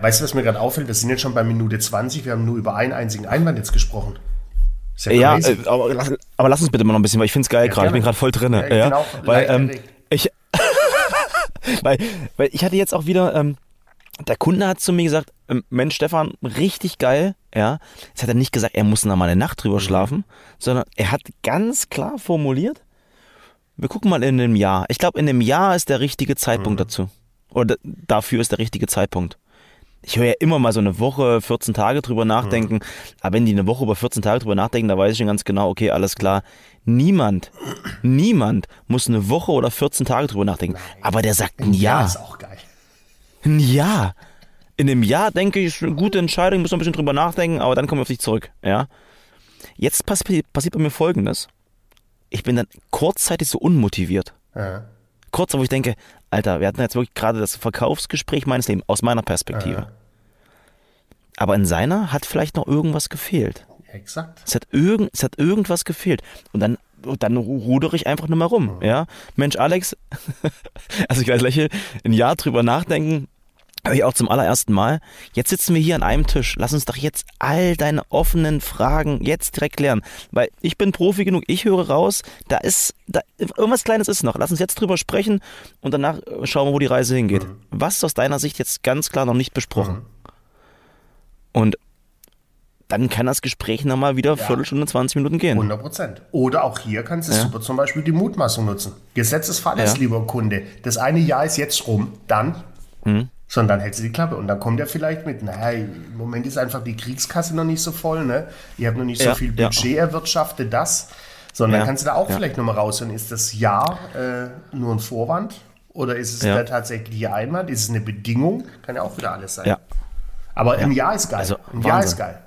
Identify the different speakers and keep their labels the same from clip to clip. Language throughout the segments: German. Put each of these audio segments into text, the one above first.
Speaker 1: Weißt du, was mir gerade auffällt? Wir sind jetzt schon bei Minute 20, wir haben nur über einen einzigen Einwand jetzt gesprochen.
Speaker 2: Ja, ja äh, aber, lass, aber, lass uns bitte mal noch ein bisschen, weil ich finde es geil ja, gerade. Ich bin gerade voll drin. Ja, ja, genau, weil, ähm, ich, weil, weil ich hatte jetzt auch wieder, ähm, der Kunde hat zu mir gesagt, ähm, Mensch, Stefan, richtig geil, ja. Jetzt hat er nicht gesagt, er muss noch mal eine Nacht drüber mhm. schlafen, sondern er hat ganz klar formuliert, wir gucken mal in einem Jahr. Ich glaube, in einem Jahr ist der richtige Zeitpunkt mhm. dazu. Oder dafür ist der richtige Zeitpunkt. Ich höre ja immer mal so eine Woche, 14 Tage drüber nachdenken. Mhm. Aber wenn die eine Woche über 14 Tage drüber nachdenken, da weiß ich schon ganz genau, okay, alles klar. Niemand, niemand muss eine Woche oder 14 Tage drüber nachdenken. Nein. Aber der sagt ein, ein Jahr. Jahr ist auch geil. Ein Jahr. In einem Jahr denke ich, eine gute Entscheidung, muss noch ein bisschen drüber nachdenken, aber dann kommen wir auf dich zurück. Ja. Jetzt passiert bei mir Folgendes ich bin dann kurzzeitig so unmotiviert. Ja. Kurz, wo ich denke, Alter, wir hatten jetzt wirklich gerade das Verkaufsgespräch meines Lebens, aus meiner Perspektive. Ja. Aber in seiner hat vielleicht noch irgendwas gefehlt.
Speaker 1: Exakt.
Speaker 2: Es hat, irgend, es hat irgendwas gefehlt. Und dann, dann rudere ich einfach nur mal rum. Mhm. Ja? Mensch, Alex, also ich weiß lächeln, ein Jahr drüber nachdenken, höre ich auch zum allerersten Mal. Jetzt sitzen wir hier an einem Tisch. Lass uns doch jetzt all deine offenen Fragen jetzt direkt klären. Weil ich bin Profi genug, ich höre raus, da ist, da, irgendwas Kleines ist noch. Lass uns jetzt drüber sprechen und danach schauen wir, wo die Reise hingeht. Mhm. Was ist aus deiner Sicht jetzt ganz klar noch nicht besprochen? Mhm. Und dann kann das Gespräch nochmal wieder ja. Viertelstunde, 20 Minuten gehen.
Speaker 1: 100 Prozent. Oder auch hier kannst du ja. super zum Beispiel die Mutmaßung nutzen. Gesetzesfall ist, ja. lieber Kunde, das eine Jahr ist jetzt rum, dann hm sondern dann hält sie die Klappe. Und dann kommt er vielleicht mit, naja, im Moment ist einfach die Kriegskasse noch nicht so voll, ne? Ihr habt noch nicht so ja, viel Budget ja. erwirtschaftet, das. Sondern ja, kannst du da auch vielleicht nochmal raushören, ist das Ja äh, nur ein Vorwand? Oder ist es der tatsächliche Einwand? Ist es eine Bedingung? Kann ja auch wieder alles sein. Ja. Aber im Jahr ist geil. Also, Im Jahr ist geil.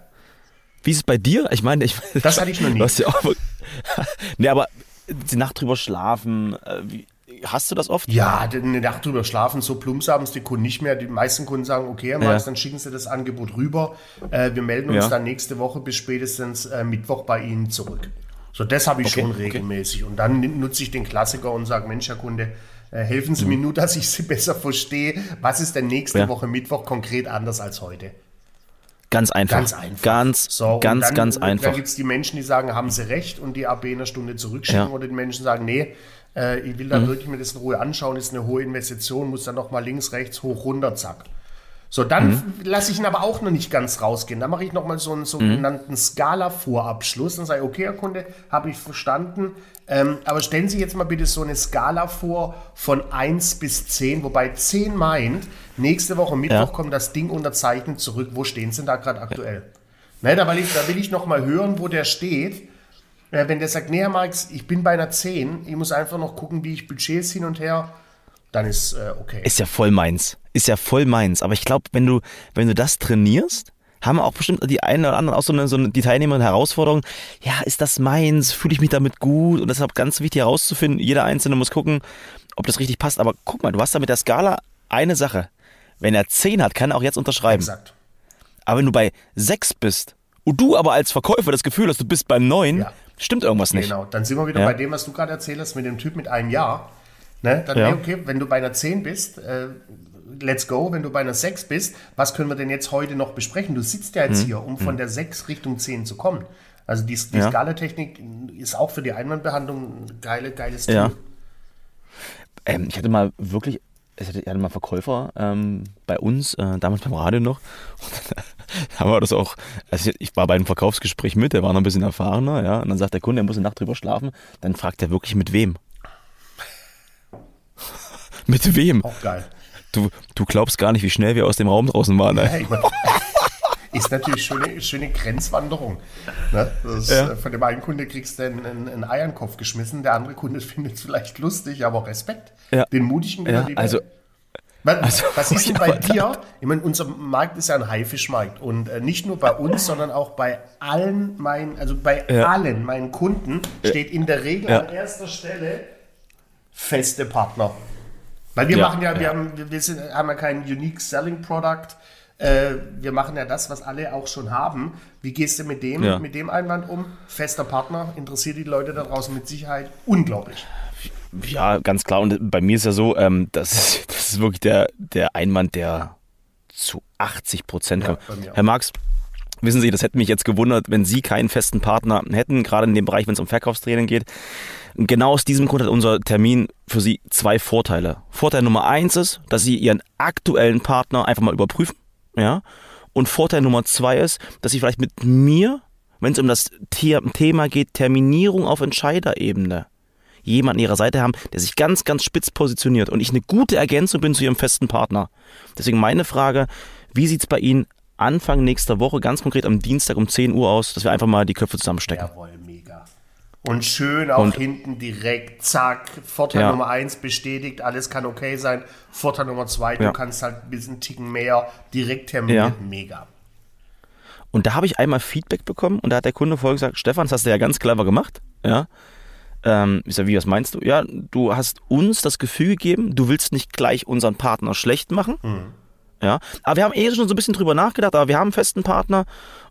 Speaker 2: Wie ist es bei dir? Ich meine, ich,
Speaker 1: das hatte ich noch nie. Du
Speaker 2: hast ja auch, nee, aber die Nacht drüber schlafen, äh, wie, Hast du das oft?
Speaker 1: Ja, eine Nacht drüber schlafen, so plumps haben es die Kunden nicht mehr. Die meisten Kunden sagen, okay, ja. dann schicken Sie das Angebot rüber. Äh, wir melden uns ja. dann nächste Woche bis spätestens äh, Mittwoch bei Ihnen zurück. So, das habe ich okay, schon regelmäßig. Okay. Und dann nutze ich den Klassiker und sage, Mensch, Herr Kunde, äh, helfen Sie mhm. mir nur, dass ich Sie besser verstehe. Was ist denn nächste ja. Woche Mittwoch konkret anders als heute?
Speaker 2: Ganz einfach. Ganz einfach. Ganz, so, ganz, dann, ganz einfach.
Speaker 1: Dann gibt es die Menschen, die sagen, haben sie recht und die AB in einer Stunde zurückschicken. Oder die Menschen sagen, nee, äh, ich will da mhm. wirklich mir das in Ruhe anschauen, ist eine hohe Investition, muss dann nochmal links, rechts, hoch, runter, zack. So, dann mhm. lasse ich ihn aber auch noch nicht ganz rausgehen. Dann mache ich nochmal so einen sogenannten mhm. Skala-Vorabschluss und sage, okay, Herr Kunde, habe ich verstanden. Ähm, aber stellen Sie jetzt mal bitte so eine Skala vor von 1 bis 10, wobei 10 meint, nächste Woche Mittwoch ja. kommt das Ding unterzeichnet zurück. Wo stehen Sie denn da gerade aktuell? Ja. Ne, da, will ich, da will ich nochmal hören, wo der steht. Äh, wenn der sagt, nee, Marx, ich bin bei einer 10, ich muss einfach noch gucken, wie ich Budgets hin und her, dann ist äh, okay.
Speaker 2: Ist ja voll meins. Ist ja voll meins. Aber ich glaube, wenn du, wenn du das trainierst, haben auch bestimmt die einen oder anderen auch so eine, so eine die Teilnehmer eine Herausforderung. Ja, ist das meins? Fühle ich mich damit gut? Und deshalb ganz wichtig herauszufinden, jeder Einzelne muss gucken, ob das richtig passt. Aber guck mal, du hast da mit der Skala eine Sache. Wenn er 10 hat, kann er auch jetzt unterschreiben. Exakt. Aber wenn du bei 6 bist und du aber als Verkäufer das Gefühl hast, du bist bei 9, ja stimmt irgendwas nicht. Genau,
Speaker 1: dann sind wir wieder ja. bei dem, was du gerade erzählt hast mit dem Typ mit einem Jahr. Ne? Dann, ja. okay, wenn du bei einer 10 bist, äh, let's go. Wenn du bei einer 6 bist, was können wir denn jetzt heute noch besprechen? Du sitzt ja jetzt mhm. hier, um mhm. von der 6 Richtung 10 zu kommen. Also die, die ja. Skaletechnik ist auch für die Einwandbehandlung ein geile, geiles Tool. Ja.
Speaker 2: Ähm, ich hatte mal wirklich, ich hatte, ich hatte mal Verkäufer ähm, bei uns, äh, damals beim Radio noch. haben wir das auch, also ich war bei einem Verkaufsgespräch mit, der war noch ein bisschen erfahrener, ja, und dann sagt der Kunde, er muss eine Nacht drüber schlafen, dann fragt er wirklich mit wem. mit wem?
Speaker 1: Auch geil.
Speaker 2: Du, du glaubst gar nicht, wie schnell wir aus dem Raum draußen waren. Ne? Ja,
Speaker 1: ist natürlich schöne, schöne Grenzwanderung. Ne? Das, ja. Äh, von dem einen Kunde kriegst du einen, einen, Ei an den Kopf geschmissen, der andere Kunde findet es vielleicht lustig, aber Respekt. Ja. Den mutigen
Speaker 2: ja, also,
Speaker 1: was, also, was ist denn bei dir? Ich meine, unser Markt ist ja ein Haifischmarkt und äh, nicht nur bei uns, sondern auch bei allen meinen, also bei ja. allen meinen Kunden steht in der Regel ja. an erster Stelle feste Partner. Weil wir machen ja, wir, Haben, wir sind, haben ja kein Unique Selling Product. Äh, wir machen ja das, was alle auch schon haben. Wie gehst du mit dem, mit dem Einwand um? Fester Partner interessiert die Leute da draußen mit Sicherheit unglaublich.
Speaker 2: Ja, ganz klar. Und bei mir ist ja so, ähm, das, ist, das ist wirklich der, der Einwand, der zu 80 Prozent kommen. Ja, Herr Marx, Wissen Sie, das hätte mich jetzt gewundert, wenn Sie keinen festen Partner hätten, gerade in dem Bereich, wenn es um Verkaufstraining geht. Und genau aus diesem Grund hat unser Termin für Sie zwei Vorteile. Vorteil Nummer eins ist, dass Sie Ihren aktuellen Partner einfach mal überprüfen. Ja. Und Vorteil Nummer zwei ist, dass Sie vielleicht mit mir, wenn es um das Thema geht, Terminierung auf Entscheiderebene, jemanden an ihrer Seite haben, der sich ganz, ganz spitz positioniert und ich eine gute Ergänzung bin zu ihrem festen Partner. Deswegen meine Frage, wie sieht es bei Ihnen Anfang nächster Woche, ganz konkret am Dienstag um 10 Uhr aus, dass wir einfach mal die Köpfe zusammenstecken.
Speaker 1: Jawohl, mega. Und schön auch und, hinten direkt, zack, Vorteil ja. Nummer 1 bestätigt, alles kann okay sein. Vorteil Nummer 2, ja. du kannst halt ein bisschen Ticken mehr direkt terminieren, ja. mega.
Speaker 2: Und da habe ich einmal Feedback bekommen und da hat der Kunde vorher gesagt, Stefan, das hast du ja ganz clever gemacht. Ja. Ähm, ich sage, wie, was meinst du? Ja, du hast uns das Gefühl gegeben, du willst nicht gleich unseren Partner schlecht machen. Mhm ja, aber wir haben eh schon so ein bisschen drüber nachgedacht, aber wir haben einen festen Partner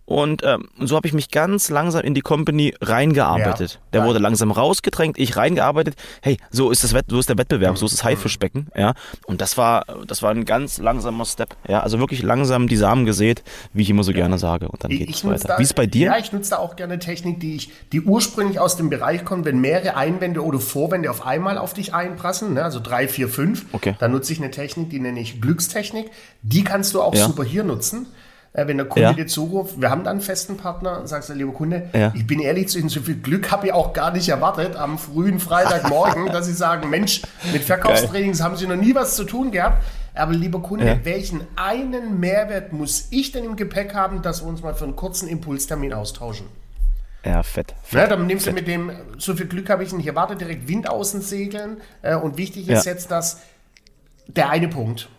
Speaker 2: und ähm, so habe ich mich ganz langsam in die Company reingearbeitet. Ja, der wurde langsam rausgedrängt, ich reingearbeitet. Hey, so ist das Wett so ist der Wettbewerb, so ist das Haifischbecken, ja. Und das war das war ein ganz langsamer Step, ja, also wirklich langsam die Samen gesät, wie ich immer so ja. gerne sage und dann geht es weiter.
Speaker 1: Wie ist bei dir? Ja, ich nutze da auch gerne Technik, die ich die ursprünglich aus dem Bereich kommt, wenn mehrere Einwände oder Vorwände auf einmal auf dich einprassen, ne, also drei, vier, fünf, okay. dann nutze ich eine Technik, die nenne ich Glückstechnik. Die kannst du auch super hier nutzen. Äh, wenn der Kunde ja. dir zuruft, wir haben dann einen festen Partner, sagst du, lieber Kunde, ja. ich bin ehrlich zu Ihnen, so viel Glück habe ich auch gar nicht erwartet am frühen Freitagmorgen, dass Sie sagen, Mensch, mit Verkaufstrainings haben Sie noch nie was zu tun gehabt. Aber lieber Kunde, ja. welchen einen Mehrwert muss ich denn im Gepäck haben, dass wir uns mal für einen kurzen Impulstermin austauschen?
Speaker 2: Ja, fett.
Speaker 1: fett ja, dann nimmst fett. du mit dem, so viel Glück habe ich nicht erwartet, direkt Wind außen segeln. Äh, und wichtig ist jetzt, dass der eine Punkt,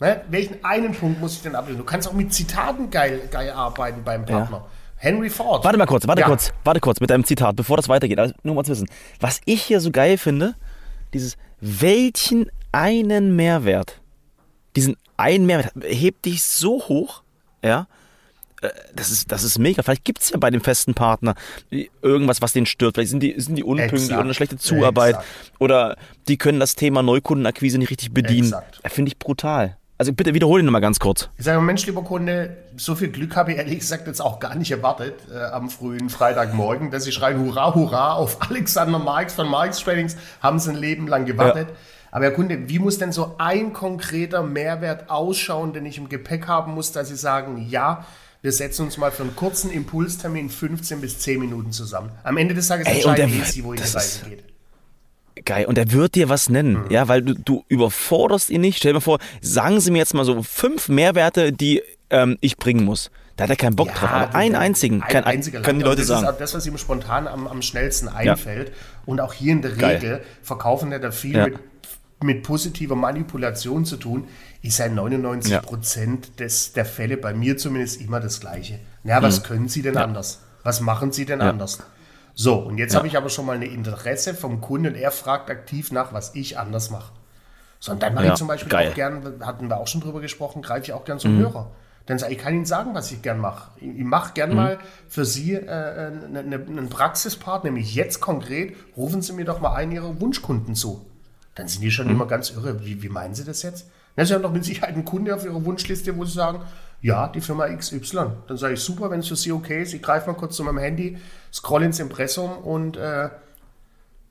Speaker 1: Ne? Welchen einen Punkt muss ich denn abbilden? Du kannst auch mit Zitaten geil, geil arbeiten beim Partner. Ja. Henry Ford.
Speaker 2: Warte mal kurz, warte ja. kurz, warte kurz mit deinem Zitat, bevor das weitergeht. Also nur mal zu wissen. Was ich hier so geil finde, dieses welchen einen Mehrwert, diesen einen Mehrwert hebt dich so hoch, ja, äh, das ist, das ist mega. Vielleicht gibt es ja bei dem festen Partner irgendwas, was den stört. Vielleicht sind die, sind die unpünktlich oder eine schlechte Zuarbeit. Exakt. Oder die können das Thema Neukundenakquise nicht richtig bedienen. Finde ich brutal. Also bitte wiederhole ihn nochmal ganz kurz.
Speaker 1: Ich sage, Mensch, lieber Kunde, so viel Glück habe ich ehrlich gesagt jetzt auch gar nicht erwartet äh, am frühen Freitagmorgen, dass Sie schreien Hurra, Hurra auf Alexander Marx von Marx Trainings, haben Sie ein Leben lang gewartet. Ja. Aber Herr Kunde, wie muss denn so ein konkreter Mehrwert ausschauen, den ich im Gepäck haben muss, dass Sie sagen, ja, wir setzen uns mal für einen kurzen Impulstermin 15 bis 10 Minuten zusammen. Am Ende des Tages entscheiden
Speaker 2: Ey, Sie, wo die Reise geht. Geil. Und er wird dir was nennen, mhm. ja, weil du, du überforderst ihn nicht. Stell dir mal vor, sagen Sie mir jetzt mal so fünf Mehrwerte, die ähm, ich bringen muss. Da hat er keinen Bock ja, drauf. Aber einen einzigen ein kann, einziger können die Leute
Speaker 1: das
Speaker 2: sagen.
Speaker 1: Das ist das, was ihm spontan am, am schnellsten einfällt. Ja. Und auch hier in der Geil. Regel verkaufen er da viel ja. mit, mit positiver Manipulation zu tun. Ist ja 99 Prozent des, der Fälle bei mir zumindest immer das Gleiche. Na, was mhm. können Sie denn anders? Was machen Sie denn anders? So, und jetzt ja. habe ich aber schon mal ein Interesse vom Kunden. Er fragt aktiv nach, was ich anders mache. So, und dann mache ja, ich zum Beispiel geil. auch gern, hatten wir auch schon drüber gesprochen, greife ich auch gern zum mhm. Hörer. Dann sage ich, kann Ihnen sagen, was ich gern mache. Ich mache gern mhm. mal für Sie äh, eine, eine, einen Praxispart, nämlich jetzt konkret, rufen Sie mir doch mal einen Ihrer Wunschkunden zu. Dann sind die schon mhm. immer ganz irre. Wie, wie meinen Sie das jetzt? Ja, Sie haben doch mit Sicherheit einen Kunde auf Ihrer Wunschliste, wo Sie sagen, ja, die Firma XY. Dann sage ich, super, wenn es für Sie okay ist. Ich greife mal kurz zu meinem Handy, scroll ins Impressum und äh,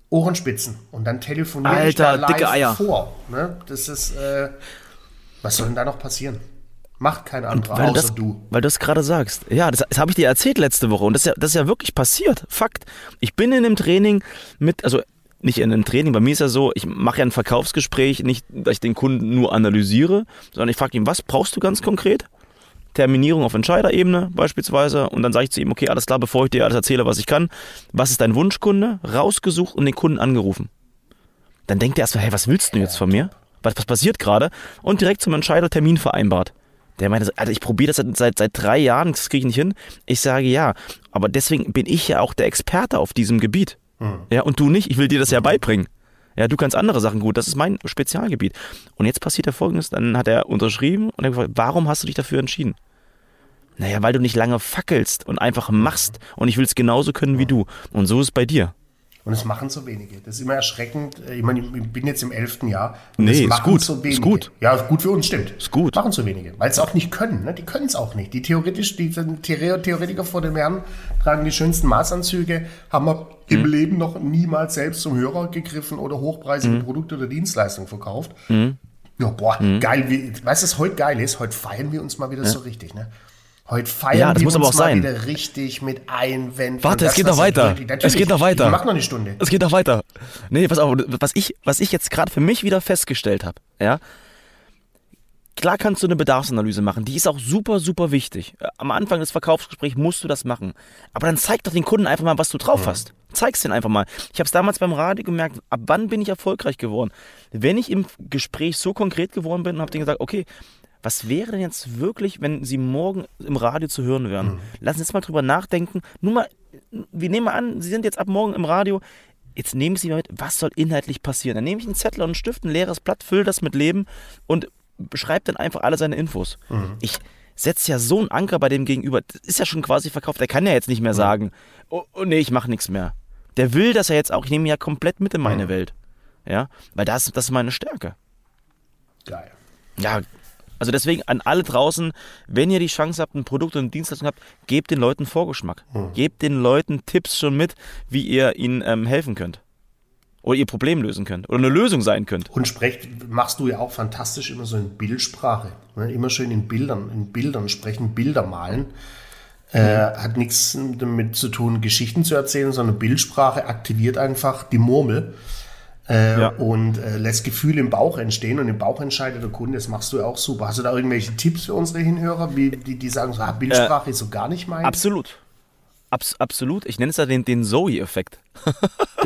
Speaker 1: Ohrenspitzen. Und dann telefoniere Alter, ich da live dicke Eier. vor. Ne? Das ist, äh, was soll denn da noch passieren? Macht kein anderer,
Speaker 2: weil
Speaker 1: außer
Speaker 2: das,
Speaker 1: du.
Speaker 2: Weil du es gerade sagst. Ja, das, das habe ich dir erzählt letzte Woche. Und das ist, ja, das ist ja wirklich passiert. Fakt. Ich bin in einem Training mit, also nicht in einem Training. Bei mir ist ja so, ich mache ja ein Verkaufsgespräch, nicht, dass ich den Kunden nur analysiere, sondern ich frage ihn, was brauchst du ganz konkret? Terminierung auf Entscheiderebene beispielsweise und dann sage ich zu ihm, okay, alles klar, bevor ich dir alles erzähle, was ich kann, was ist dein Wunschkunde? Rausgesucht und den Kunden angerufen. Dann denkt er erstmal, hey, was willst du jetzt von mir? Was, was passiert gerade? Und direkt zum Entscheider Termin vereinbart. Der meinte, Alter, ich probiere das seit, seit, seit drei Jahren, das kriege ich nicht hin. Ich sage ja, aber deswegen bin ich ja auch der Experte auf diesem Gebiet. Hm. Ja, und du nicht, ich will dir das ja beibringen. Ja, du kannst andere Sachen gut, das ist mein Spezialgebiet. Und jetzt passiert ja folgendes, dann hat er unterschrieben und er gefragt, warum hast du dich dafür entschieden? Naja, weil du nicht lange fackelst und einfach machst und ich will es genauso können wie du. Und so ist es bei dir.
Speaker 1: Und es machen so wenige. Das ist immer erschreckend. Ich meine, ich bin jetzt im elften Jahr.
Speaker 2: Und nee,
Speaker 1: ist
Speaker 2: gut. So
Speaker 1: ist
Speaker 2: gut.
Speaker 1: Ja, gut für uns, stimmt.
Speaker 2: Ist gut.
Speaker 1: Machen so wenige. Weil es auch nicht können. Ne? Die können es auch nicht. Die theoretisch, die Theoretiker vor dem Herrn tragen die schönsten Maßanzüge, haben wir im mhm. Leben noch niemals selbst zum Hörer gegriffen oder hochpreisige mhm. Produkte oder Dienstleistungen verkauft. Mhm. Ja, boah, mhm. geil. Wie, weißt du, was heute geil ist? Heute feiern wir uns mal wieder ja. so richtig. Ne? Heute feiern
Speaker 2: ja, das
Speaker 1: wir
Speaker 2: muss
Speaker 1: uns
Speaker 2: aber auch mal sein.
Speaker 1: wieder richtig mit Einwänden.
Speaker 2: Warte, es geht noch weiter. Es geht noch weiter.
Speaker 1: Mach noch eine Stunde.
Speaker 2: Es geht noch weiter. Nee, pass auf, was ich, was ich jetzt gerade für mich wieder festgestellt habe, ja. Klar kannst du eine Bedarfsanalyse machen, die ist auch super, super wichtig. Am Anfang des Verkaufsgesprächs musst du das machen. Aber dann zeig doch den Kunden einfach mal, was du drauf mhm. hast. Zeig's den einfach mal. Ich habe es damals beim Radio gemerkt, ab wann bin ich erfolgreich geworden? Wenn ich im Gespräch so konkret geworden bin und habe denen gesagt, okay, was wäre denn jetzt wirklich, wenn Sie morgen im Radio zu hören wären? Mhm. Lassen Sie jetzt mal drüber nachdenken. Nur mal, wir nehmen mal an, Sie sind jetzt ab morgen im Radio. Jetzt nehmen Sie mal mit, was soll inhaltlich passieren? Dann nehme ich einen Zettel und einen Stift, ein leeres Blatt, fülle das mit Leben und beschreibe dann einfach alle seine Infos. Mhm. Ich setze ja so einen Anker bei dem Gegenüber. Das ist ja schon quasi verkauft. Der kann ja jetzt nicht mehr sagen, oh, oh nee, ich mache nichts mehr. Der will das ja jetzt auch. Ich nehme ihn ja komplett mit in meine mhm. Welt. Ja, weil das, das ist meine Stärke.
Speaker 1: Geil.
Speaker 2: Ja, also deswegen an alle draußen, wenn ihr die Chance habt, ein Produkt und eine Dienstleistung habt, gebt den Leuten Vorgeschmack. Hm. Gebt den Leuten Tipps schon mit, wie ihr ihnen ähm, helfen könnt. Oder ihr Problem lösen könnt. Oder eine Lösung sein könnt.
Speaker 1: Und sprecht, machst du ja auch fantastisch immer so in Bildsprache. Ne? Immer schön in Bildern, in Bildern sprechen, Bilder malen. Äh, hat nichts damit zu tun, Geschichten zu erzählen, sondern Bildsprache aktiviert einfach die Murmel äh, ja. und äh, lässt Gefühle im Bauch entstehen und im Bauch entscheidet der Kunde. Das machst du ja auch super. Hast du da irgendwelche Tipps für unsere Hinhörer, wie, die, die sagen, so, ah, Bildsprache äh, ist so gar nicht mein?
Speaker 2: Absolut. Abs absolut. Ich nenne es ja den, den Zoe-Effekt.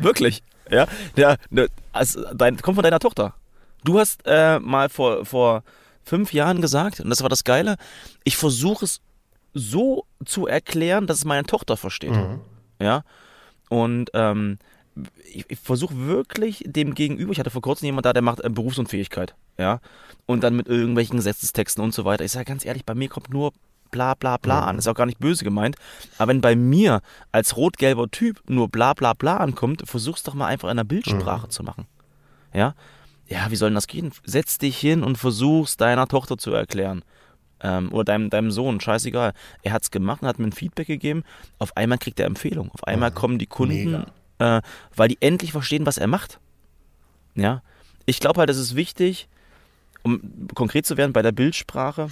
Speaker 2: Wirklich. Ja, der, der also dein, kommt von deiner Tochter. Du hast äh, mal vor, vor fünf Jahren gesagt, und das war das Geile, ich versuche es so zu erklären, dass es meine Tochter versteht. Mhm. Ja. Und ähm, ich, ich versuche wirklich dem Gegenüber, ich hatte vor kurzem jemand da, der macht äh, Berufsunfähigkeit, ja, und dann mit irgendwelchen Gesetzestexten und so weiter. Ich sage ganz ehrlich, bei mir kommt nur bla bla bla mhm. an. Ist auch gar nicht böse gemeint. Aber wenn bei mir als rot-gelber Typ nur bla bla bla ankommt, versuch's doch mal einfach in der Bildsprache mhm. zu machen. Ja? Ja, wie soll denn das gehen? Setz dich hin und versuch's deiner Tochter zu erklären. Ähm, oder deinem, deinem Sohn, scheißegal. Er hat's gemacht und hat mir ein Feedback gegeben. Auf einmal kriegt er Empfehlung. Auf einmal mhm. kommen die Kunden Mega äh, weil die endlich verstehen, was er macht. Ja, ich glaube halt, es ist wichtig, um konkret zu werden bei der Bildsprache,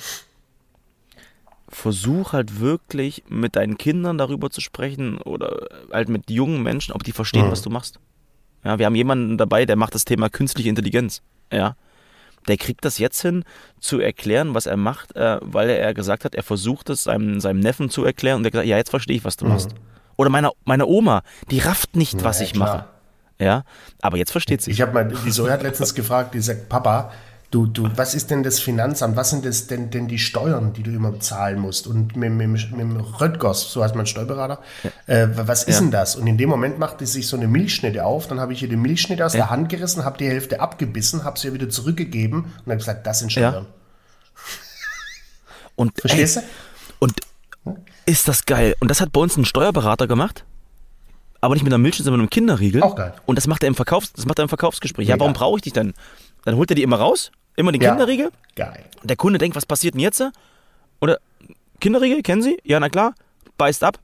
Speaker 2: versuch halt wirklich mit deinen Kindern darüber zu sprechen oder halt mit jungen Menschen, ob die verstehen, mhm. was du machst. Ja, wir haben jemanden dabei, der macht das Thema künstliche Intelligenz. Ja, der kriegt das jetzt hin, zu erklären, was er macht, äh, weil er gesagt hat, er versucht es seinem, seinem Neffen zu erklären und der gesagt, ja, jetzt verstehe ich, was du mhm. machst. Oder meine, meine Oma, die rafft nicht, ja, was ich klar. mache. Ja, aber jetzt versteht sie.
Speaker 1: Ich habe mal, die Zoe hat letztens gefragt, die sagt, Papa, du, du, was ist denn das Finanzamt? Was sind das denn, denn die Steuern, die du immer bezahlen musst? Und mit, mit, mit dem Röttgers, so heißt mein Steuerberater, ja. äh, was ist ja. denn das? Und in dem Moment machte sich so eine Milchschnitte auf. Dann habe ich ihr die Milchschnitte aus ja. der Hand gerissen, habe die Hälfte abgebissen, habe sie ihr wieder zurückgegeben und habe gesagt, das sind Steuern.
Speaker 2: Und, Verstehst ey, du? Und ist das geil. Und das hat bei uns ein Steuerberater gemacht. Aber nicht mit einer Milchschnitte, sondern mit einem Kinderriegel.
Speaker 1: Auch geil.
Speaker 2: Und das macht er im, Verkaufs-, das macht er im Verkaufsgespräch. Mega. Ja, warum brauche ich dich denn? Dann holt er die immer raus, immer den ja. Kinderriegel.
Speaker 1: Geil.
Speaker 2: Der Kunde denkt, was passiert denn jetzt? Oder Kinderriegel, kennen Sie? Ja, na klar. Beißt ab.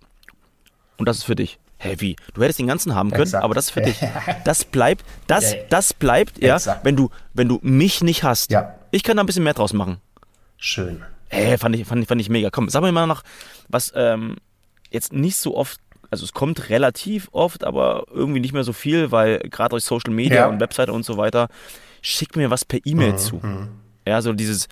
Speaker 2: Und das ist für dich. Wie? Du hättest den ganzen haben können, Exakt. aber das ist für dich. Das bleibt, das, das bleibt, ja, wenn du, wenn du mich nicht hast.
Speaker 1: Ja.
Speaker 2: Ich kann da ein bisschen mehr draus machen.
Speaker 1: Schön.
Speaker 2: Äh, fand ich, fand ich, fand ich mega. Komm, sag mir mal noch, was ähm, jetzt nicht so oft, also es kommt relativ oft, aber irgendwie nicht mehr so viel, weil gerade durch Social Media ja. und Webseite und so weiter, schick mir was per E-Mail mhm. zu. Mhm. Ja, so dieses,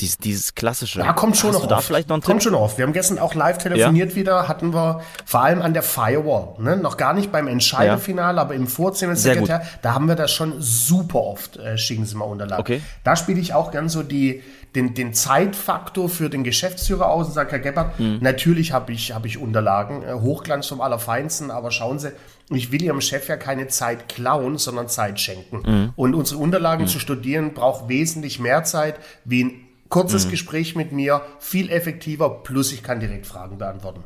Speaker 2: dieses, dieses klassische.
Speaker 1: Ja, kommt schon
Speaker 2: Hast
Speaker 1: noch
Speaker 2: da oft. vielleicht noch einen
Speaker 1: Kommt schon oft. Wir haben gestern auch live telefoniert ja? wieder, hatten wir vor allem an der Firewall, ne? noch gar nicht beim Entscheidefinale, ja. aber im Vorzimmersekretär, da haben wir das schon super oft, äh, schicken Sie mal Unterlagen.
Speaker 2: Okay.
Speaker 1: Da spiele ich auch gern so die, den, den Zeitfaktor für den Geschäftsführer aus und sage, Herr Gebhardt, mhm. natürlich habe ich, hab ich Unterlagen, äh, Hochglanz vom Allerfeinsten, aber schauen Sie, ich will Ihrem Chef ja keine Zeit klauen, sondern Zeit schenken. Mhm. Und unsere Unterlagen mhm. zu studieren braucht wesentlich mehr Zeit wie ein kurzes mhm. Gespräch mit mir, viel effektiver, plus ich kann direkt Fragen beantworten.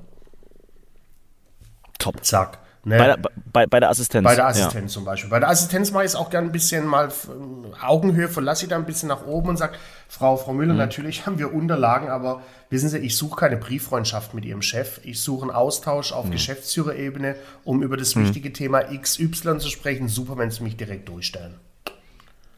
Speaker 2: Top.
Speaker 1: Zack.
Speaker 2: Ne? Bei, der, bei, bei, der Assistenz.
Speaker 1: Bei der Assistenz ja. zum Beispiel. Bei der Assistenz mache ich es auch gerne ein bisschen mal Augenhöhe, verlasse ich da ein bisschen nach oben und sage, Frau, Frau Müller, mhm. natürlich haben wir Unterlagen, aber wissen Sie, ich suche keine Brieffreundschaft mit Ihrem Chef. Ich suche einen Austausch auf mhm. Geschäftsführerebene, um über das mhm. wichtige Thema XY zu sprechen. Super, wenn Sie mich direkt durchstellen.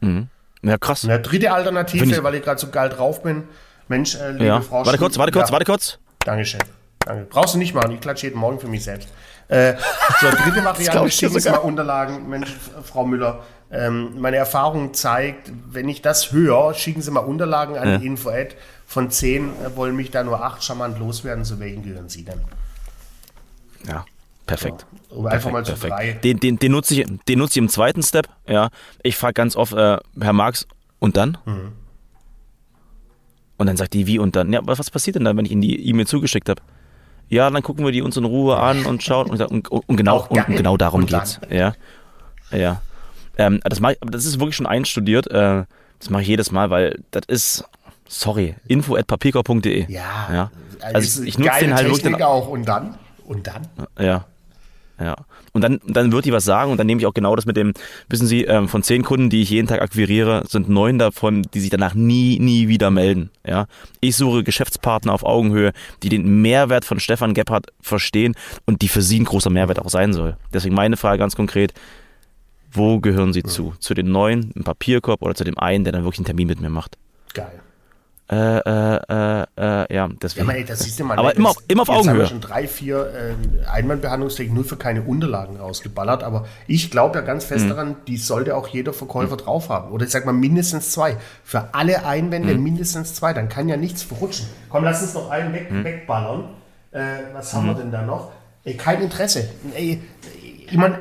Speaker 2: Mhm. Ja, krass.
Speaker 1: Eine dritte Alternative, ich weil ich gerade so geil drauf bin. Mensch,
Speaker 2: äh, liebe ja. Frau Warte kurz, warte kurz, ja. warte kurz.
Speaker 1: Dankeschön. Danke. Brauchst du nicht machen, ich klatsche jeden Morgen für mich selbst. Äh, so, dritte Variante, schicken Sie mal Unterlagen. Mensch, Frau Müller, ähm, meine Erfahrung zeigt, wenn ich das höre, schicken Sie mal Unterlagen an ja. die Info-Ad. Von zehn äh, wollen mich da nur acht charmant loswerden. Zu welchen gehören Sie denn?
Speaker 2: Ja, perfekt.
Speaker 1: Um einfach mal zu
Speaker 2: perfekt. drei. Den, den, den, nutze ich, den nutze ich im zweiten Step. Ja, ich frage ganz oft, äh, Herr Marx, und dann? Mhm. Und dann sagt die, wie und dann? Ja, was passiert denn dann, wenn ich Ihnen die E-Mail zugeschickt habe? Ja, dann gucken wir die uns in Ruhe an und schauen. Und, und, und genau, und, genau darum geht's. Ja. Ja. Ähm, das, mach, das ist wirklich schon einstudiert. Äh, das mache ich jedes Mal, weil das ist, sorry, info at papierkorb.de.
Speaker 1: Ja.
Speaker 2: ja. Also ich, ich nutze den halt
Speaker 1: Technik wirklich. auch. Und dann? Und dann?
Speaker 2: Ja. Ja. Und dann, dann wird die was sagen und dann nehme ich auch genau das mit dem, wissen Sie, ähm, von zehn Kunden, die ich jeden Tag akquiriere, sind neun davon, die sich danach nie, nie wieder melden. Ja. Ich suche Geschäftspartner auf Augenhöhe, die den Mehrwert von Stefan Gebhardt verstehen und die für sie ein großer Mehrwert auch sein soll. Deswegen meine Frage ganz konkret, wo gehören Sie ja. zu? Zu den neun im Papierkorb oder zu dem einen, der dann wirklich einen Termin mit mir macht?
Speaker 1: Geil.
Speaker 2: Äh, äh, äh, ja, deswegen.
Speaker 1: Ja, ey, das siehst du mal,
Speaker 2: aber immer, auf, immer auf Augenhöhe. Haben wir
Speaker 1: schon drei, vier äh, Einwandbehandlungstechniken nur für keine Unterlagen rausgeballert, aber ich glaube ja ganz fest mhm. daran, die sollte auch jeder Verkäufer mhm. drauf haben. Oder ich sag mal mindestens zwei. Für alle Einwände mhm. mindestens zwei, dann kann ja nichts verrutschen. Komm, lass uns noch einen weg, mhm. wegballern. Äh, was haben wir mhm. denn da noch? Ey, kein Interesse. Ey, ich meine,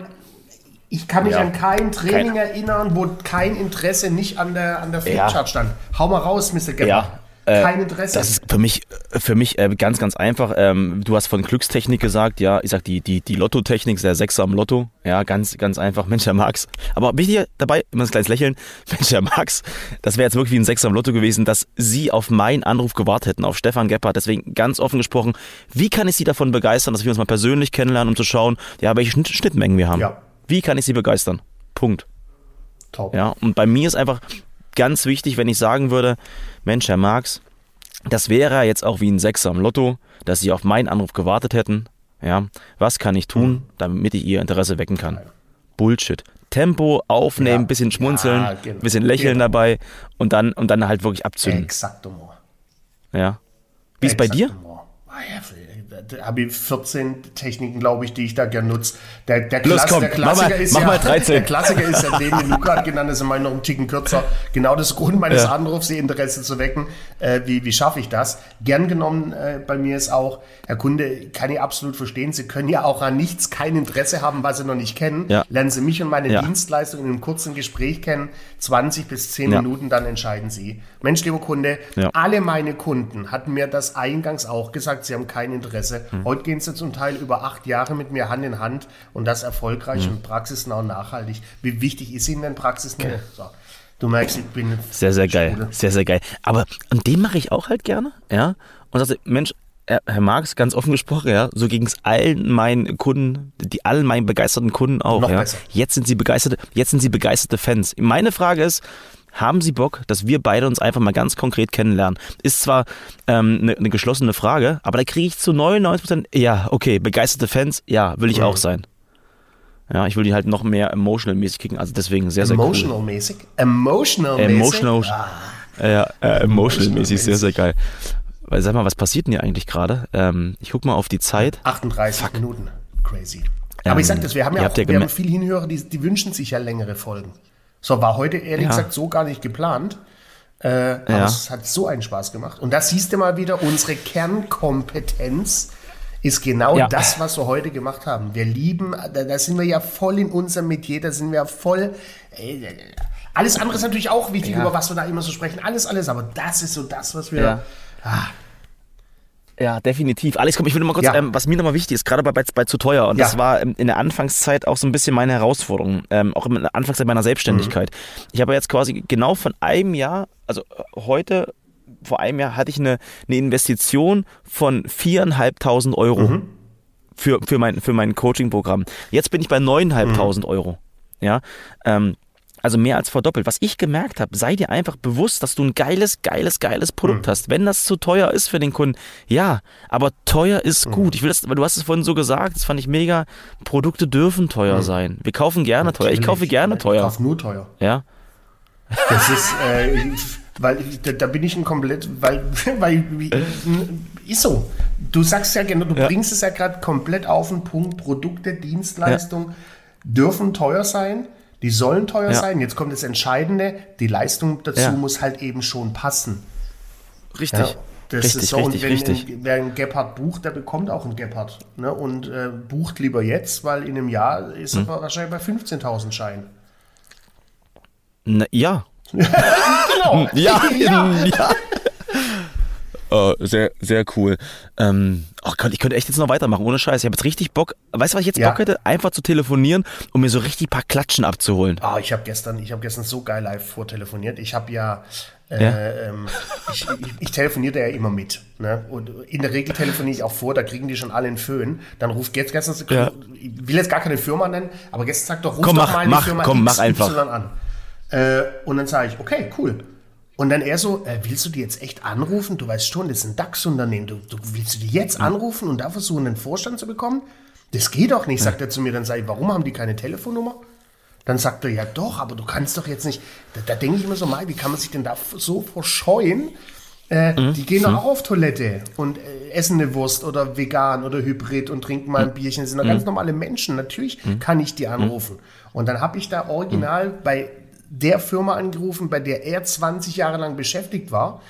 Speaker 1: ich kann mich ja. an kein Training kein erinnern, wo kein Interesse nicht an der, an der Flipchart ja. stand. Hau mal raus, Mr. Gebber. Ja.
Speaker 2: Äh, kein Interesse. Das ist für mich, für mich äh, ganz, ganz einfach. Ähm, du hast von Glückstechnik gesagt, ja. Ich sag die, die, die Lotto-Technik, der Sechser am Lotto. Ja, ganz, ganz einfach. Mensch, Herr Max. Aber wichtig dabei, immer ein kleines Lächeln. Mensch, Herr Max, das wäre jetzt wirklich wie ein Sechser am Lotto gewesen, dass Sie auf meinen Anruf gewartet hätten, auf Stefan Gebhardt. Deswegen ganz offen gesprochen, wie kann ich Sie davon begeistern, dass wir uns mal persönlich kennenlernen, um zu schauen, ja, welche Schnittmengen wir haben. Ja. Wie kann ich sie begeistern? Punkt. Top. Ja, und bei mir ist einfach ganz wichtig, wenn ich sagen würde, Mensch, Herr Marx, das wäre jetzt auch wie ein Sechser am Lotto, dass Sie auf meinen Anruf gewartet hätten. Ja, was kann ich tun, damit ich Ihr Interesse wecken kann? Bullshit. Tempo aufnehmen, ja, bisschen schmunzeln, ja, genau, bisschen lächeln genau. dabei und dann, und dann halt wirklich abzünden.
Speaker 1: Exakt.
Speaker 2: Ja. Wie ist bei dir?
Speaker 1: Ah habe ich 14 Techniken, glaube ich, die ich da gerne nutze. Der, der, Klass, komm, der Klassiker mal, ist ja, mal 13. Der Klassiker ist ja den, den du gerade genannt hast, immer noch einen Ticken kürzer. Genau das Grund meines ja. Anrufs, ihr Interesse zu wecken. Äh, wie wie schaffe ich das? Gern genommen äh, bei mir ist auch, Herr Kunde, kann ich absolut verstehen. Sie können ja auch an nichts kein Interesse haben, was Sie noch nicht kennen. Ja. Lernen Sie mich und meine ja. Dienstleistung in einem kurzen Gespräch kennen. 20 bis 10 Minuten, dann entscheiden Sie. Mensch, lieber Kunde, alle meine Kunden hatten mir das eingangs auch gesagt, sie haben kein Interesse. Mhm. Heute gehen sie zum Teil über acht Jahre mit mir Hand in Hand und das erfolgreich mhm. und praxisnah und nachhaltig. Wie wichtig ist Ihnen denn praxisnah? Okay. So. Du merkst, ich bin
Speaker 2: sehr, sehr geil, Schule. sehr, sehr geil. Aber und den mache ich auch halt gerne, ja. Und sagte, Mensch, Herr Marx, ganz offen gesprochen, ja, so ging es allen meinen Kunden, die allen meinen begeisterten Kunden auch. Noch ja. Besser. Jetzt sind sie begeisterte, jetzt sind sie begeisterte Fans. Meine Frage ist, haben Sie Bock, dass wir beide uns einfach mal ganz konkret kennenlernen? Ist zwar ähm, eine, eine geschlossene Frage, aber da kriege ich zu 99 Prozent, ja, okay, begeisterte Fans, ja, will ich mhm. auch sein. Ja, ich will die halt noch mehr emotional-mäßig kriegen, also deswegen sehr, sehr
Speaker 1: Emotional-mäßig? Emotional-mäßig?
Speaker 2: Emotional, ah. ja, äh, emotional-mäßig, sehr, sehr geil. Weil, sag mal, was passiert denn hier eigentlich gerade? Ähm, ich guck mal auf die Zeit.
Speaker 1: 38 Fuck. Minuten. Crazy. Aber ähm, ich sag das, wir haben ja auch, ja wir haben viele Hinhörer, die, die wünschen sich ja längere Folgen. So, war heute ehrlich ja. gesagt so gar nicht geplant. Äh, aber ja. es hat so einen Spaß gemacht. Und da siehst du mal wieder, unsere Kernkompetenz ist genau ja. das, was wir heute gemacht haben. Wir lieben, da, da, sind wir ja voll in unserem Metier, da sind wir voll. Äh, alles andere ist natürlich auch wichtig, ja. über was wir da immer so sprechen. Alles, alles, aber das ist so das, was wir. Ja. Ah,
Speaker 2: ja, definitiv. Alex, komm, ich will mal kurz, ja. ähm, was mir nochmal wichtig ist, gerade bei, bei, bei zu teuer, und ja. das war ähm, in der Anfangszeit auch so ein bisschen meine Herausforderung, ähm, auch in der Anfangszeit meiner Selbstständigkeit. Mhm. Ich habe jetzt quasi genau von einem Jahr, also äh, heute, vor einem Jahr hatte ich eine, eine Investition von viereinhalbtausend Euro. Mhm für, für mein, für mein Coaching-Programm. Jetzt bin ich bei 9.500 mhm. Euro. Ja, ähm, also mehr als verdoppelt. Was ich gemerkt habe, sei dir einfach bewusst, dass du ein geiles, geiles, geiles Produkt mhm. hast. Wenn das zu teuer ist für den Kunden, ja, aber teuer ist mhm. gut. Ich will das, du hast es vorhin so gesagt, das fand ich mega. Produkte dürfen teuer mhm. sein. Wir kaufen gerne Natürlich. teuer. Ich kaufe gerne teuer. Ich kaufe
Speaker 1: nur teuer.
Speaker 2: Ja.
Speaker 1: Das ist, äh, weil da, da, bin ich ein komplett, weil, weil ist so. Du sagst ja genau, du ja. bringst es ja gerade komplett auf den Punkt. Produkte, Dienstleistungen ja. dürfen teuer sein. Die sollen teuer ja. sein. Jetzt kommt das Entscheidende, die Leistung dazu ja. muss halt eben schon passen.
Speaker 2: Richtig. Ja,
Speaker 1: das
Speaker 2: richtig,
Speaker 1: ist so.
Speaker 2: Richtig,
Speaker 1: und wenn
Speaker 2: richtig.
Speaker 1: Ein, wer einen Gepard bucht, der bekommt auch einen Gepard. Ne? Und äh, bucht lieber jetzt, weil in einem Jahr ist hm. er wahrscheinlich bei 15.000 Schein.
Speaker 2: Na, ja.
Speaker 1: genau.
Speaker 2: ja, ja. ja. Oh, sehr, sehr cool. Ähm, oh Gott, ich könnte echt jetzt noch weitermachen, ohne Scheiß. Ich habe jetzt richtig Bock. Weißt du, was ich jetzt ja. Bock hätte? Einfach zu telefonieren, um mir so richtig ein paar Klatschen abzuholen.
Speaker 1: Ah, oh, ich habe gestern, ich habe gestern so geil live vortelefoniert. Ich habe ja, äh, ja? Ähm, ich, ich, ich telefoniere ja immer mit. Ne? Und in der Regel telefoniere ich auch vor, da kriegen die schon alle einen Föhn. Dann ruft jetzt gestern, ja. ich will jetzt gar keine Firma nennen, aber gestern sagt doch, ruf
Speaker 2: komm,
Speaker 1: doch
Speaker 2: mach,
Speaker 1: mal
Speaker 2: eine mach, Firma komm, mach einfach.
Speaker 1: an. Äh, und dann sage ich, okay, cool. Und dann er so, äh, willst du die jetzt echt anrufen? Du weißt schon, das ist ein DAX-Unternehmen. Du, du, willst du die jetzt anrufen und da versuchen, einen Vorstand zu bekommen? Das geht doch nicht, sagt er zu mir. Dann sage ich, warum haben die keine Telefonnummer? Dann sagt er, ja doch, aber du kannst doch jetzt nicht. Da, da denke ich immer so, mal, wie kann man sich denn da so verscheuen? Äh, mhm. Die gehen doch mhm. auch auf Toilette und äh, essen eine Wurst oder vegan oder hybrid und trinken mal ein mhm. Bierchen. Das sind doch mhm. ganz normale Menschen. Natürlich mhm. kann ich die anrufen. Und dann habe ich da original bei der Firma angerufen, bei der er 20 Jahre lang beschäftigt war.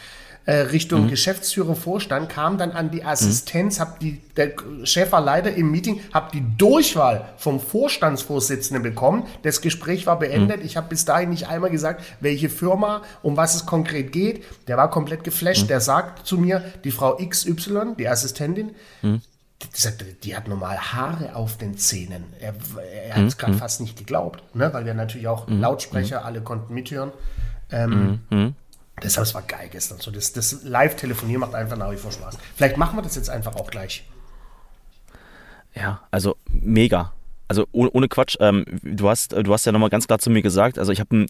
Speaker 1: Äh, Richtung mhm. Geschäftsführer, Vorstand, kam dann an die Assistenz, mhm. hab die, der Chef war leider im Meeting, habe die Durchwahl vom Vorstandsvorsitzenden bekommen. Das Gespräch war beendet. Mhm. Ich habe bis dahin nicht einmal gesagt, welche Firma, um was es konkret geht. Der war komplett geflasht. Mhm. Der sagt zu mir, die Frau XY, die Assistentin, mhm die, hat normal Haare auf den Zähnen. Er, er hat es mhm. gerade mhm. fast nicht geglaubt, ne? weil wir natürlich auch mhm. Lautsprecher, mhm. alle konnten mithören. Ähm, mhm. mhm. Deshalb, es war geil gestern. So, das, das Live-Telefonieren macht einfach nach wie vor Spaß. Vielleicht machen wir das jetzt einfach auch gleich.
Speaker 2: Ja, also mega. Also ohne, ohne Quatsch, ähm, du, hast, du hast ja nochmal ganz klar zu mir gesagt, also ich habe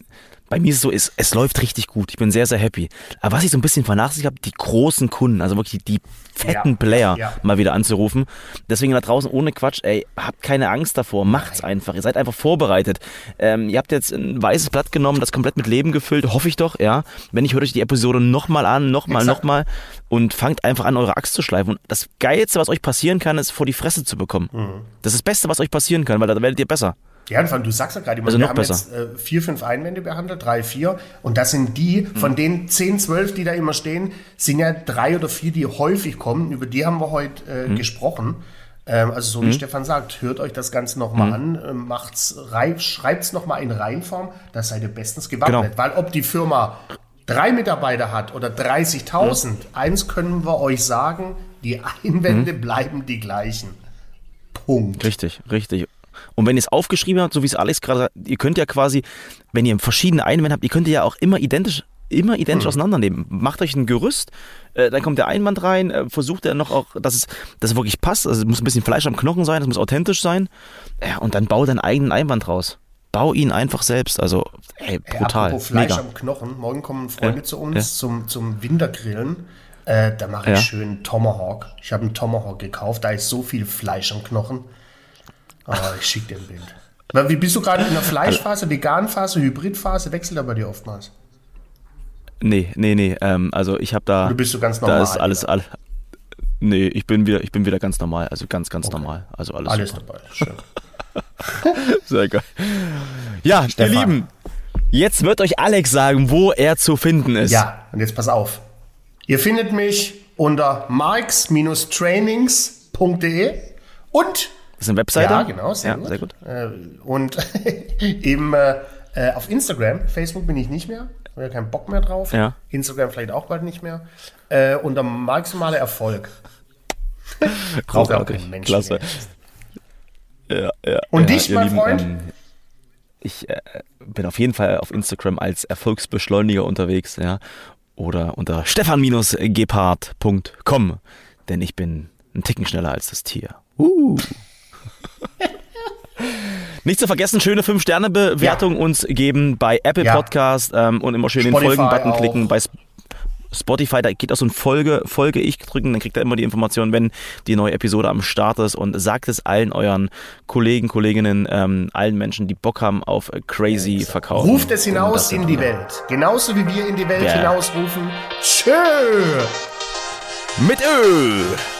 Speaker 2: bei mir ist es so, es, es läuft richtig gut. Ich bin sehr, sehr happy. Aber was ich so ein bisschen vernachlässigt habe, die großen Kunden, also wirklich die fetten ja, Player ja. mal wieder anzurufen. Deswegen da draußen ohne Quatsch, ey, habt keine Angst davor, macht's einfach. Ihr seid einfach vorbereitet. Ähm, ihr habt jetzt ein weißes Blatt genommen, das komplett mit Leben gefüllt, hoffe ich doch, ja. Wenn nicht, hört euch die Episode nochmal an, nochmal, nochmal und fangt einfach an, eure Axt zu schleifen. Und das Geilste, was euch passieren kann, ist vor die Fresse zu bekommen. Mhm. Das ist das Beste, was euch passieren kann, weil da werdet ihr besser.
Speaker 1: Ja, du sagst ja gerade,
Speaker 2: also
Speaker 1: wir
Speaker 2: haben besser. jetzt
Speaker 1: äh, vier, fünf Einwände behandelt, drei, vier. Und das sind die, hm. von den zehn, zwölf, die da immer stehen, sind ja drei oder vier, die häufig kommen. Über die haben wir heute äh, hm. gesprochen. Ähm, also so wie hm. Stefan sagt, hört euch das Ganze nochmal hm. an, äh, macht's, schreibt es nochmal in Reihenform, da seid ihr bestens gewappnet. Genau. Weil ob die Firma drei Mitarbeiter hat oder 30.000, hm. eins können wir euch sagen, die Einwände hm. bleiben die gleichen. Punkt.
Speaker 2: Richtig, richtig. Und wenn ihr es aufgeschrieben habt, so wie es Alex gerade sagt, ihr könnt ja quasi, wenn ihr verschiedene Einwände habt, ihr könnt ja auch immer identisch immer identisch mhm. auseinandernehmen. Macht euch ein Gerüst, äh, dann kommt der Einwand rein, äh, versucht er noch auch, dass es, dass es wirklich passt. Also es muss ein bisschen Fleisch am Knochen sein, es muss authentisch sein. Ja, und dann bau deinen eigenen Einwand raus. Bau ihn einfach selbst. Also, ey, brutal. Ey,
Speaker 1: Fleisch
Speaker 2: Mega.
Speaker 1: am Knochen. Morgen kommen Freunde ja, zu uns zum, zum Wintergrillen. Äh, da mache ich ja. schön Tomahawk. Ich habe einen Tomahawk gekauft, da ist so viel Fleisch am Knochen. Oh, ich schicke dir ein Bild. Wie bist du gerade in der Fleischphase, Veganphase, Hybridphase? Wechselt er bei dir oftmals?
Speaker 2: Nee, nee, nee. Ähm, also ich habe da.
Speaker 1: Du bist du ganz normal.
Speaker 2: Da ist alles, all, Nee, ich bin wieder, ich bin wieder ganz normal. Also ganz, ganz okay. normal. Also alles.
Speaker 1: Alles super. dabei. Schön.
Speaker 2: Sehr geil. Ja, Stefan. ihr Lieben, jetzt wird euch Alex sagen, wo er zu finden ist.
Speaker 1: Ja, und jetzt pass auf. Ihr findet mich unter marks-trainings.de und
Speaker 2: das ist eine Webseite?
Speaker 1: Ja, genau, sehr, ja, gut. sehr gut. Äh, und eben äh, äh, auf Instagram, Facebook bin ich nicht mehr, habe ja keinen Bock mehr drauf.
Speaker 2: Ja.
Speaker 1: Instagram vielleicht auch bald nicht mehr. Äh, unter maximaler Erfolg.
Speaker 2: Braucht auch kein Mensch Klasse. Ja, ja,
Speaker 1: Und ja, dich, mein lieben, Freund? Ähm,
Speaker 2: ich äh, bin auf jeden Fall auf Instagram als Erfolgsbeschleuniger unterwegs, ja. Oder unter stefan-gebhardt.com, denn ich bin Ein Ticken schneller als das Tier. Uh. Nicht zu vergessen, schöne 5-Sterne-Bewertung ja. uns geben bei Apple ja. Podcast ähm, und immer schön Spotify den Folgen-Button klicken bei Spotify, da geht auch so ein Folge, Folge ich drücken, dann kriegt er immer die Information, wenn die neue Episode am Start ist und sagt es allen euren Kollegen, Kolleginnen, ähm, allen Menschen, die Bock haben auf crazy Verkauf.
Speaker 1: Ruft es hinaus in die Welt. Genauso wie wir in die Welt yeah. hinausrufen. Tschö!
Speaker 2: Mit Ö!